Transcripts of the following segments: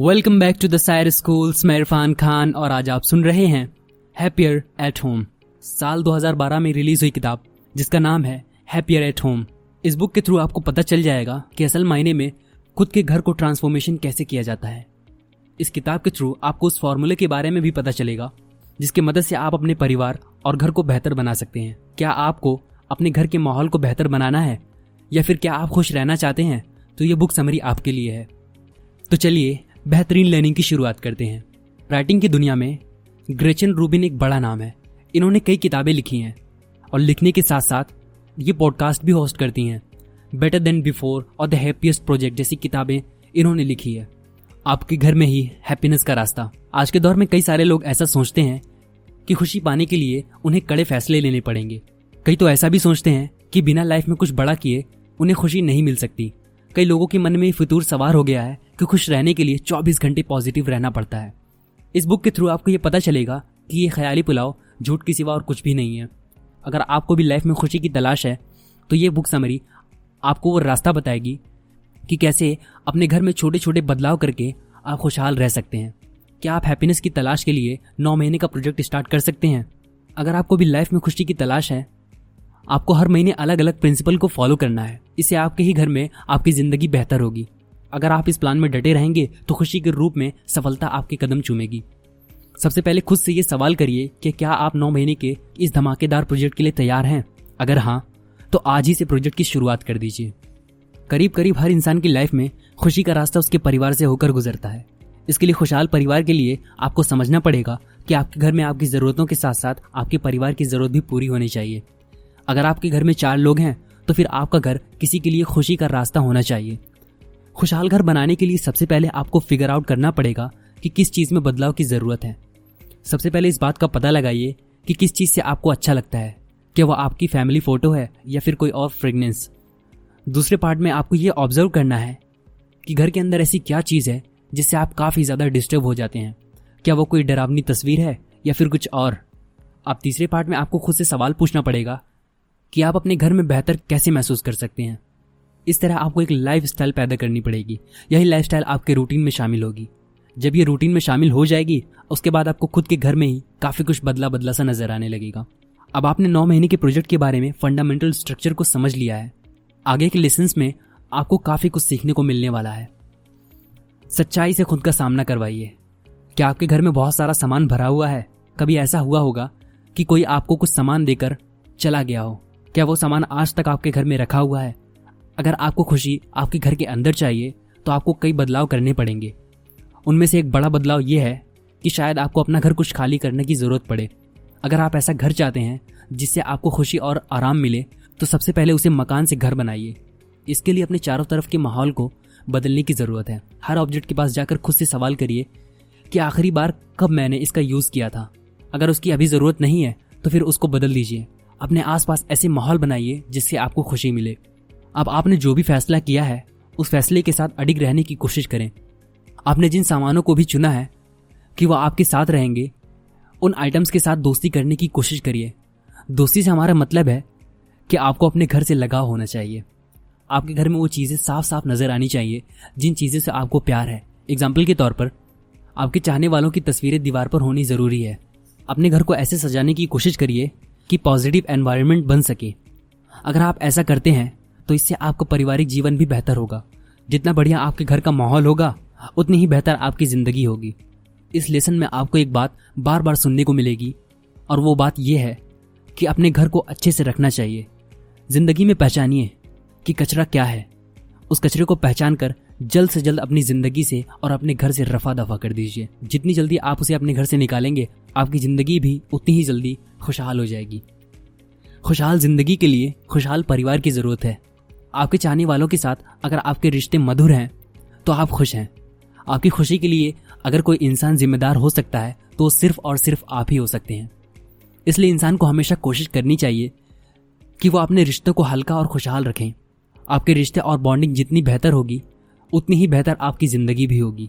Welcome back to the sire school मैं इरफान खान और आज आप सुन रहे हैं हैप्पियर एट होम साल 2012 में रिलीज़ हुई किताब, जिसका नाम है हैप्पियर एट होम इस बुक के थ्रू आपको पता चल जाएगा कि असल मायने में खुद के घर को ट्रांसफॉर्मेशन कैसे किया जाता है। इस किताब के थ्रू आपको उस फॉर्मूले के बारे में भी पता चलेगा, जिसकी मदद से आप अपने परिवार और घर को बेहतर बना सकते हैं। क्या आपको अपने घर के माहौल को बेहतर बनाना है, या फिर क्या आप खुश रहना चाहते हैं तो ये बुक समरी आपके लिए है। तो चलिए बेहतरीन लर्निंग की शुरुआत करते हैं। राइटिंग की दुनिया में ग्रेचन रूबिन एक बड़ा नाम है। इन्होंने कई किताबें लिखी हैं और लिखने के साथ साथ ये पॉडकास्ट भी होस्ट करती हैं। बेटर देन बिफोर और द हैप्पीएस्ट प्रोजेक्ट जैसी किताबें इन्होंने लिखी है। आपके घर में ही हैप्पीनेस का रास्ता। आज के दौर में कई सारे लोग ऐसा सोचते हैं कि खुशी पाने के लिए उन्हें कड़े फैसले लेने पड़ेंगे। कई तो ऐसा भी सोचते हैं कि बिना लाइफ में कुछ बड़ा किए उन्हें खुशी नहीं मिल सकती। कई लोगों के मन में फितूर सवार हो गया है कि खुश रहने के लिए 24 घंटे पॉजिटिव रहना पड़ता है। इस बुक के थ्रू आपको ये पता चलेगा कि ये ख्याली पुलाव झूठ के सिवा और कुछ भी नहीं है। अगर आपको भी लाइफ में खुशी की तलाश है तो ये बुक समरी आपको वो रास्ता बताएगी कि कैसे अपने घर में छोटे छोटे बदलाव करके आप खुशहाल रह सकते हैं। क्या आप हैप्पीनेस की तलाश के लिए नौ महीने का प्रोजेक्ट स्टार्ट कर सकते हैं? अगर आपको भी लाइफ में खुशी की तलाश है, आपको हर महीने अलग अलग प्रिंसिपल को फॉलो करना है। इससे आपके ही घर में आपकी ज़िंदगी बेहतर होगी। अगर आप इस प्लान में डटे रहेंगे तो खुशी के रूप में सफलता आपके कदम चूमेगी। सबसे पहले खुद से ये सवाल करिए कि क्या आप नौ महीने के इस धमाकेदार प्रोजेक्ट के लिए तैयार हैं? अगर हाँ तो आज ही से प्रोजेक्ट की शुरुआत कर दीजिए। करीब करीब हर इंसान की लाइफ में खुशी का रास्ता उसके परिवार से होकर गुजरता है। इसके लिए खुशहाल परिवार के लिए आपको समझना पड़ेगा कि आपके घर में आपकी ज़रूरतों के साथ साथ आपके परिवार की ज़रूरत भी पूरी होनी चाहिए। अगर आपके घर में चार लोग हैं तो फिर आपका घर किसी के लिए खुशी का रास्ता होना चाहिए। खुशहाल घर बनाने के लिए सबसे पहले आपको फिगर आउट करना पड़ेगा कि किस चीज़ में बदलाव की ज़रूरत है। सबसे पहले इस बात का पता लगाइए कि किस चीज़ से आपको अच्छा लगता है। क्या वह आपकी फैमिली फ़ोटो है या फिर कोई और फ्रेगनेंस दूसरे पार्ट में आपको ये ऑब्ज़र्व करना है कि घर के अंदर ऐसी क्या चीज़ है जिससे आप काफ़ी ज़्यादा डिस्टर्ब हो जाते हैं। क्या वो कोई डरावनी तस्वीर है या फिर कुछ और? अब तीसरे पार्ट में आपको खुद से सवाल पूछना पड़ेगा कि आप अपने घर में बेहतर कैसे महसूस कर सकते हैं? इस तरह आपको एक लाइफ स्टाइल पैदा करनी पड़ेगी। यही लाइफ स्टाइल आपके रूटीन में शामिल होगी। जब ये रूटीन में शामिल हो जाएगी, उसके बाद आपको खुद के घर में ही काफ़ी कुछ बदला बदला सा नज़र आने लगेगा। अब आपने नौ महीने के प्रोजेक्ट के बारे में फंडामेंटल स्ट्रक्चर को समझ लिया है। आगे के लेसन में आपको काफ़ी कुछ सीखने को मिलने वाला है। सच्चाई से खुद का सामना करवाइए। क्या आपके घर में बहुत सारा सामान भरा हुआ है? कभी ऐसा हुआ होगा कि कोई आपको कुछ सामान देकर चला गया हो? क्या वो सामान आज तक आपके घर में रखा हुआ है? अगर आपको खुशी आपके घर के अंदर चाहिए तो आपको कई बदलाव करने पड़ेंगे। उनमें से एक बड़ा बदलाव ये है कि शायद आपको अपना घर कुछ खाली करने की ज़रूरत पड़े। अगर आप ऐसा घर चाहते हैं, जिससे आपको खुशी और आराम मिले तो सबसे पहले उसे मकान से घर बनाइए। इसके लिए अपने चारों तरफ़ के माहौल को बदलने की ज़रूरत है। हर ऑब्जेक्ट के पास जाकर खुद से सवाल करिए कि आखिरी बार कब मैंने इसका यूज़ किया था। अगर उसकी अभी ज़रूरत नहीं है तो फिर उसको बदल दीजिए। अपने आसपास ऐसे माहौल बनाइए जिससे आपको खुशी मिले। अब आपने जो भी फैसला किया है, उस फैसले के साथ अडिग रहने की कोशिश करें। आपने जिन सामानों को भी चुना है, कि वह आपके साथ रहेंगे, उन आइटम्स के साथ दोस्ती करने की कोशिश करिए। दोस्ती से हमारा मतलब है कि आपको अपने घर से लगाव होना चाहिए। आपके घर में वो चीज़ें साफ़ साफ़ नज़र आनी चाहिए, जिन चीज़ों से आपको प्यार है। एग्ज़ाम्पल के तौर पर, आपके चाहने वालों की तस्वीरें दीवार पर होनी ज़रूरी है। अपने घर को ऐसे सजाने की कोशिश करिए कि पॉजिटिव एनवायरनमेंट बन सके। अगर आप ऐसा करते हैं तो इससे आपका पारिवारिक जीवन भी बेहतर होगा। जितना बढ़िया आपके घर का माहौल होगा, उतनी ही बेहतर आपकी ज़िंदगी होगी। इस लेसन में आपको एक बात बार बार सुनने को मिलेगी, और वो बात यह है कि अपने घर को अच्छे से रखना चाहिए। ज़िंदगी में पहचानिए कि कचरा क्या है। उस कचरे को पहचान कर जल्द से जल्द अपनी ज़िंदगी से और अपने घर से रफा दफ़ा कर दीजिए। जितनी जल्दी आप उसे अपने घर से निकालेंगे, आपकी ज़िंदगी भी उतनी ही जल्दी खुशहाल हो जाएगी। खुशहाल ज़िंदगी के लिए खुशहाल परिवार की ज़रूरत है। आपके चाहने वालों के साथ अगर आपके रिश्ते मधुर हैं तो आप खुश हैं। आपकी खुशी के लिए अगर कोई इंसान जिम्मेदार हो सकता है तो सिर्फ़ और सिर्फ़ आप ही हो सकते हैं। इसलिए इंसान को हमेशा कोशिश करनी चाहिए कि वो अपने रिश्तों को हल्का और खुशहाल रखें। आपके रिश्ते और बॉन्डिंग जितनी बेहतर होगी, उतनी ही बेहतर आपकी ज़िंदगी भी होगी।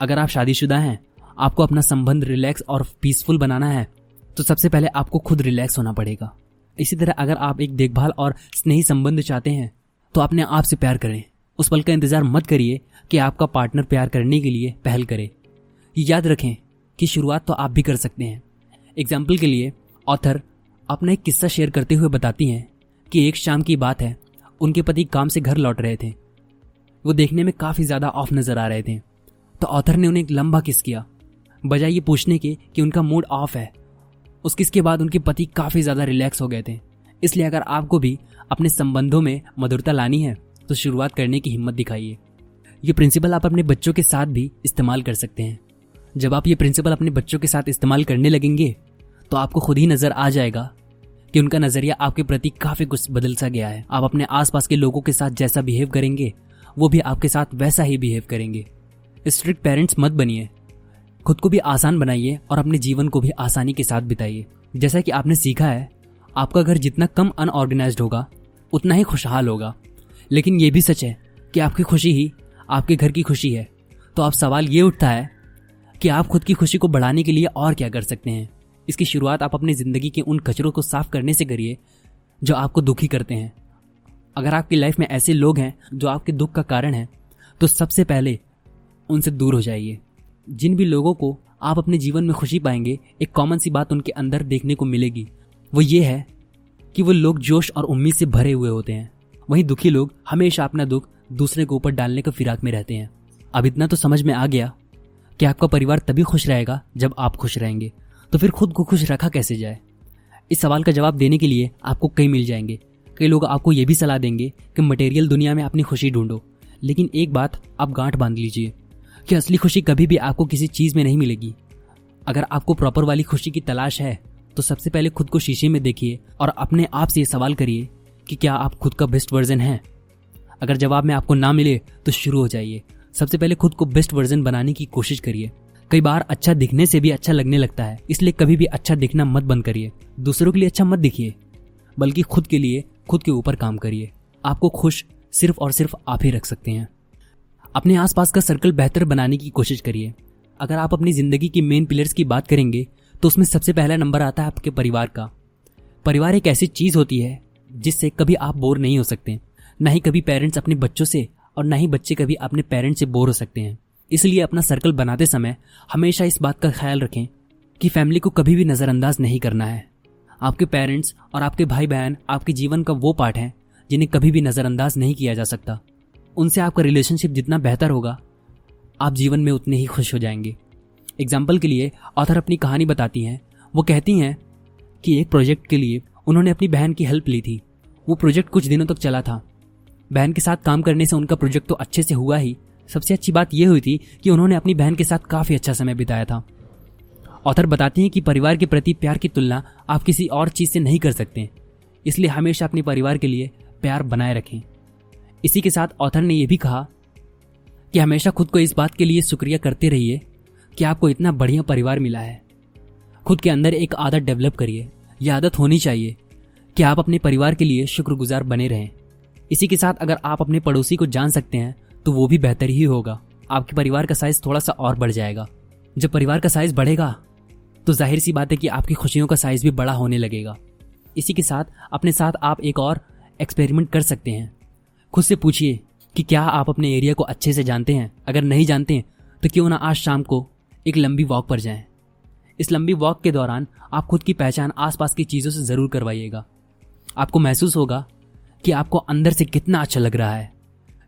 अगर आप शादीशुदा हैं, आपको अपना संबंध रिलैक्स और पीसफुल बनाना है तो सबसे पहले आपको खुद रिलैक्स होना पड़ेगा। इसी तरह अगर आप एक देखभाल और स्नेही संबंध चाहते हैं तो अपने आप से प्यार करें। उस पल का इंतज़ार मत करिए कि आपका पार्टनर प्यार करने के लिए पहल करे। याद रखें कि शुरुआत तो आप भी कर सकते हैं। एग्ज़ाम्पल के लिए ऑथर अपना एक किस्सा शेयर करते हुए बताती हैं कि एक शाम की बात है, उनके पति काम से घर लौट रहे थे। वो देखने में काफ़ी ज़्यादा ऑफ़ नज़र आ रहे थे। तो ऑथर ने उन्हें एक लंबा किस किया। बजाय ये पूछने के कि उनका मूड ऑफ़ है, उस किस के बाद उनके पति काफ़ी ज़्यादा रिलैक्स हो गए थे। इसलिए अगर आपको भी अपने संबंधों में मधुरता लानी है तो शुरुआत करने की हिम्मत दिखाइए। ये प्रिंसिपल आप अपने बच्चों के साथ भी इस्तेमाल कर सकते हैं। जब आप ये प्रिंसिपल अपने बच्चों के साथ इस्तेमाल करने लगेंगे तो आपको खुद ही नज़र आ जाएगा कि उनका नज़रिया आपके प्रति काफ़ी कुछ बदल सा गया है। आप अपने आसपास के लोगों के साथ जैसा बिहेव करेंगे, वो भी आपके साथ वैसा ही बिहेव करेंगे। स्ट्रिक्ट पेरेंट्स मत बनिए। खुद को भी आसान बनाइए और अपने जीवन को भी आसानी के साथ बिताइए। जैसा कि आपने सीखा है आपका घर जितना कम अनऑर्गेनाइज होगा, उतना ही खुशहाल होगा। लेकिन ये भी सच है कि आपकी खुशी ही आपके घर की खुशी है। तो अब सवाल ये उठता है कि आप खुद की खुशी को बढ़ाने के लिए और क्या कर सकते हैं? इसकी शुरुआत आप अपनी ज़िंदगी के उन कचरों को साफ़ करने से करिए जो आपको दुखी करते हैं। अगर आपकी लाइफ में ऐसे लोग हैं जो आपके दुख का कारण है तो सबसे पहले उनसे दूर हो जाइए। जिन भी लोगों को आप अपने जीवन में खुशी पाएँगे, एक कॉमन सी बात उनके अंदर देखने को मिलेगी। वो ये है कि वो लोग जोश और उम्मीद से भरे हुए होते हैं। वहीं दुखी लोग हमेशा अपना दुख दूसरे के ऊपर डालने के फिराक में रहते हैं। अब इतना तो समझ में आ गया कि आपका परिवार तभी खुश रहेगा जब आप खुश रहेंगे। तो फिर खुद को खुश रखा कैसे जाए? इस सवाल का जवाब देने के लिए आपको कई मिल जाएँगे। कई लोग आपको ये भी सलाह देंगे कि मटेरियल दुनिया में अपनी खुशी ढूंढो। लेकिन एक बात आप गांठ बाँध लीजिए कि असली खुशी कभी भी आपको किसी चीज़ में नहीं मिलेगी। अगर आपको प्रॉपर वाली खुशी की तलाश है तो सबसे पहले खुद को शीशे में देखिए और अपने आप से ये सवाल करिए कि क्या आप खुद का बेस्ट वर्जन हैं? अगर जवाब में आपको ना मिले तो शुरू हो जाइए। सबसे पहले खुद को बेस्ट वर्जन बनाने की कोशिश करिए। कई बार अच्छा दिखने से भी अच्छा लगने लगता है, इसलिए कभी भी अच्छा दिखना मत बंद करिए। दूसरों के लिए अच्छा मत दिखिए, बल्कि खुद के लिए, खुद के ऊपर काम करिए। आपको खुश सिर्फ़ और सिर्फ़ आप ही रख सकते हैं। अपने आसपास का सर्कल बेहतर बनाने की कोशिश करिए। अगर आप अपनी ज़िंदगी की मेन पिलर्स की बात करेंगे तो उसमें सबसे पहला नंबर आता है आपके परिवार का। परिवार एक ऐसी चीज़ होती है, जिससे कभी आप बोर नहीं हो सकते। ना ही कभी पेरेंट्स अपने बच्चों से और ना ही बच्चे कभी अपने पेरेंट्स से बोर हो सकते हैं। इसलिए अपना सर्कल बनाते समय हमेशा इस बात का ख्याल रखें कि फैमिली को कभी भी नज़रअंदाज नहीं करना है। आपके पेरेंट्स और आपके भाई बहन आपके जीवन का वो पार्ट हैं, जिन्हें कभी भी नज़रअंदाज नहीं किया जा सकता। उनसे आपका रिलेशनशिप जितना बेहतर होगा, आप जीवन में उतने ही खुश हो जाएँगे। एग्ज़ाम्पल के लिए ऑथर अपनी कहानी बताती हैं। वो कहती हैं कि एक प्रोजेक्ट के लिए उन्होंने अपनी बहन की हेल्प ली थी। वो प्रोजेक्ट कुछ दिनों तक चला था। बहन के साथ काम करने से उनका प्रोजेक्ट तो अच्छे से हुआ ही। सबसे अच्छी बात यह हुई थी कि उन्होंने अपनी बहन के साथ काफ़ी अच्छा समय बिताया था। ऑथर बताती हैं कि परिवार के प्रति प्यार की तुलना आप किसी और चीज़ से नहीं कर सकते। इसलिए हमेशा अपने परिवार के लिए प्यार बनाए रखें। इसी के साथ ऑथर ने यह भी कहा कि हमेशा खुद को इस बात के लिए शुक्रिया करते रहिए कि आपको इतना बढ़िया परिवार मिला है। खुद के अंदर एक आदत डेवलप करिए। यह आदत होनी चाहिए कि आप अपने परिवार के लिए शुक्रगुजार बने रहें। इसी के साथ अगर आप अपने पड़ोसी को जान सकते हैं तो वो भी बेहतर ही होगा। आपके परिवार का साइज़ थोड़ा सा और बढ़ जाएगा। जब परिवार का साइज़ बढ़ेगा तो ज़ाहिर सी बात है कि आपकी खुशियों का साइज़ भी बड़ा होने लगेगा। इसी के साथ अपने साथ आप एक और एक्सपेरिमेंट कर सकते हैं। खुद से पूछिए कि क्या आप अपने एरिया को अच्छे से जानते हैं? अगर नहीं जानते हैं तो क्यों ना आज शाम को एक लंबी वॉक पर जाएँ। इस लंबी वॉक के दौरान आप खुद की पहचान आसपास की चीज़ों से ज़रूर करवाइएगा। आपको महसूस होगा कि आपको अंदर से कितना अच्छा लग रहा है।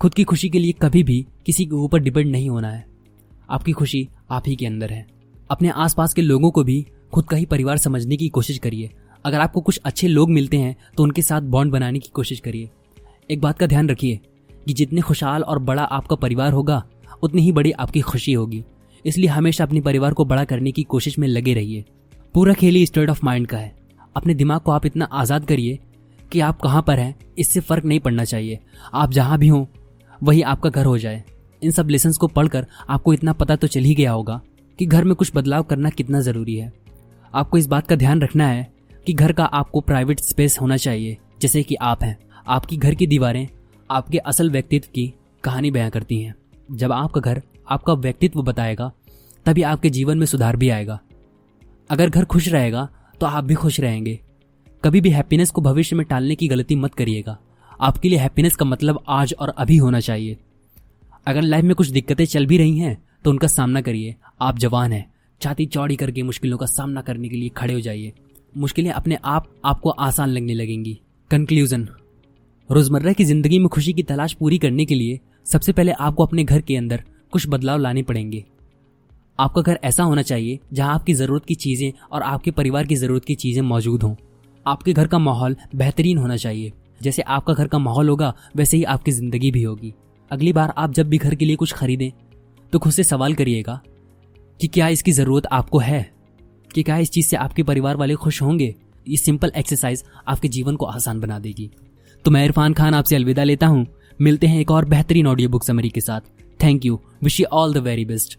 खुद की खुशी के लिए कभी भी किसी के ऊपर डिपेंड नहीं होना है। आपकी खुशी आप ही के अंदर है। अपने आसपास के लोगों को भी खुद का ही परिवार समझने की कोशिश करिए। अगर आपको कुछ अच्छे लोग मिलते हैं तो उनके साथ बॉन्ड बनाने की कोशिश करिए। एक बात का ध्यान रखिए कि जितने खुशहाल और बड़ा आपका परिवार होगा, उतनी ही बड़ी आपकी खुशी होगी। इसलिए हमेशा अपने परिवार को बड़ा करने की कोशिश में लगे रहिए। पूरा खेल ही स्टेट ऑफ़ माइंड का है। अपने दिमाग को आप इतना आज़ाद करिए कि आप कहाँ पर हैं, इससे फ़र्क नहीं पड़ना चाहिए। आप जहाँ भी हों, वही आपका घर हो जाए। इन सब लेसन को पढ़कर आपको इतना पता तो चल ही गया होगा कि घर में कुछ बदलाव करना कितना ज़रूरी है। आपको इस बात का ध्यान रखना है कि घर का आपको प्राइवेट स्पेस होना चाहिए, जैसे कि आप हैं। आपकी घर की दीवारें आपके असल व्यक्तित्व की कहानी बयां करती हैं। जब आपका घर आपका व्यक्तित्व बताएगा, तभी आपके जीवन में सुधार भी आएगा। अगर घर खुश रहेगा तो आप भी खुश रहेंगे। कभी भी हैप्पीनेस को भविष्य में टालने की गलती मत करिएगा। आपके लिए हैप्पीनेस का मतलब आज और अभी होना चाहिए। अगर लाइफ में कुछ दिक्कतें चल भी रही हैं तो उनका सामना करिए। आप जवान हैं। छाती चौड़ी करके मुश्किलों का सामना करने के लिए खड़े हो जाइए। मुश्किलें अपने आप, आपको आसान लगने लगेंगी। कंक्लूजन रोज़मर्रा की ज़िंदगी में खुशी की तलाश पूरी करने के लिए सबसे पहले आपको अपने घर के अंदर कुछ बदलाव लाने पड़ेंगे। आपका घर ऐसा होना चाहिए, जहाँ आपकी ज़रूरत की चीज़ें और आपके परिवार की ज़रूरत की चीज़ें मौजूद हों। आपके घर का माहौल बेहतरीन होना चाहिए। जैसे आपका घर का माहौल होगा, वैसे ही आपकी ज़िंदगी भी होगी। अगली बार आप जब भी घर के लिए कुछ खरीदें तो खुद से सवाल करिएगा कि क्या इसकी ज़रूरत आपको है? कि क्या इस चीज़ से आपके परिवार वाले खुश होंगे? ये सिंपल एक्सरसाइज आपके जीवन को आसान बना देगी। तो मैं इरफान खान आपसे अलविदा लेता हूँ। मिलते हैं एक और बेहतरीन ऑडियो बुक समरी के साथ। Thank you. Wish you all the very best.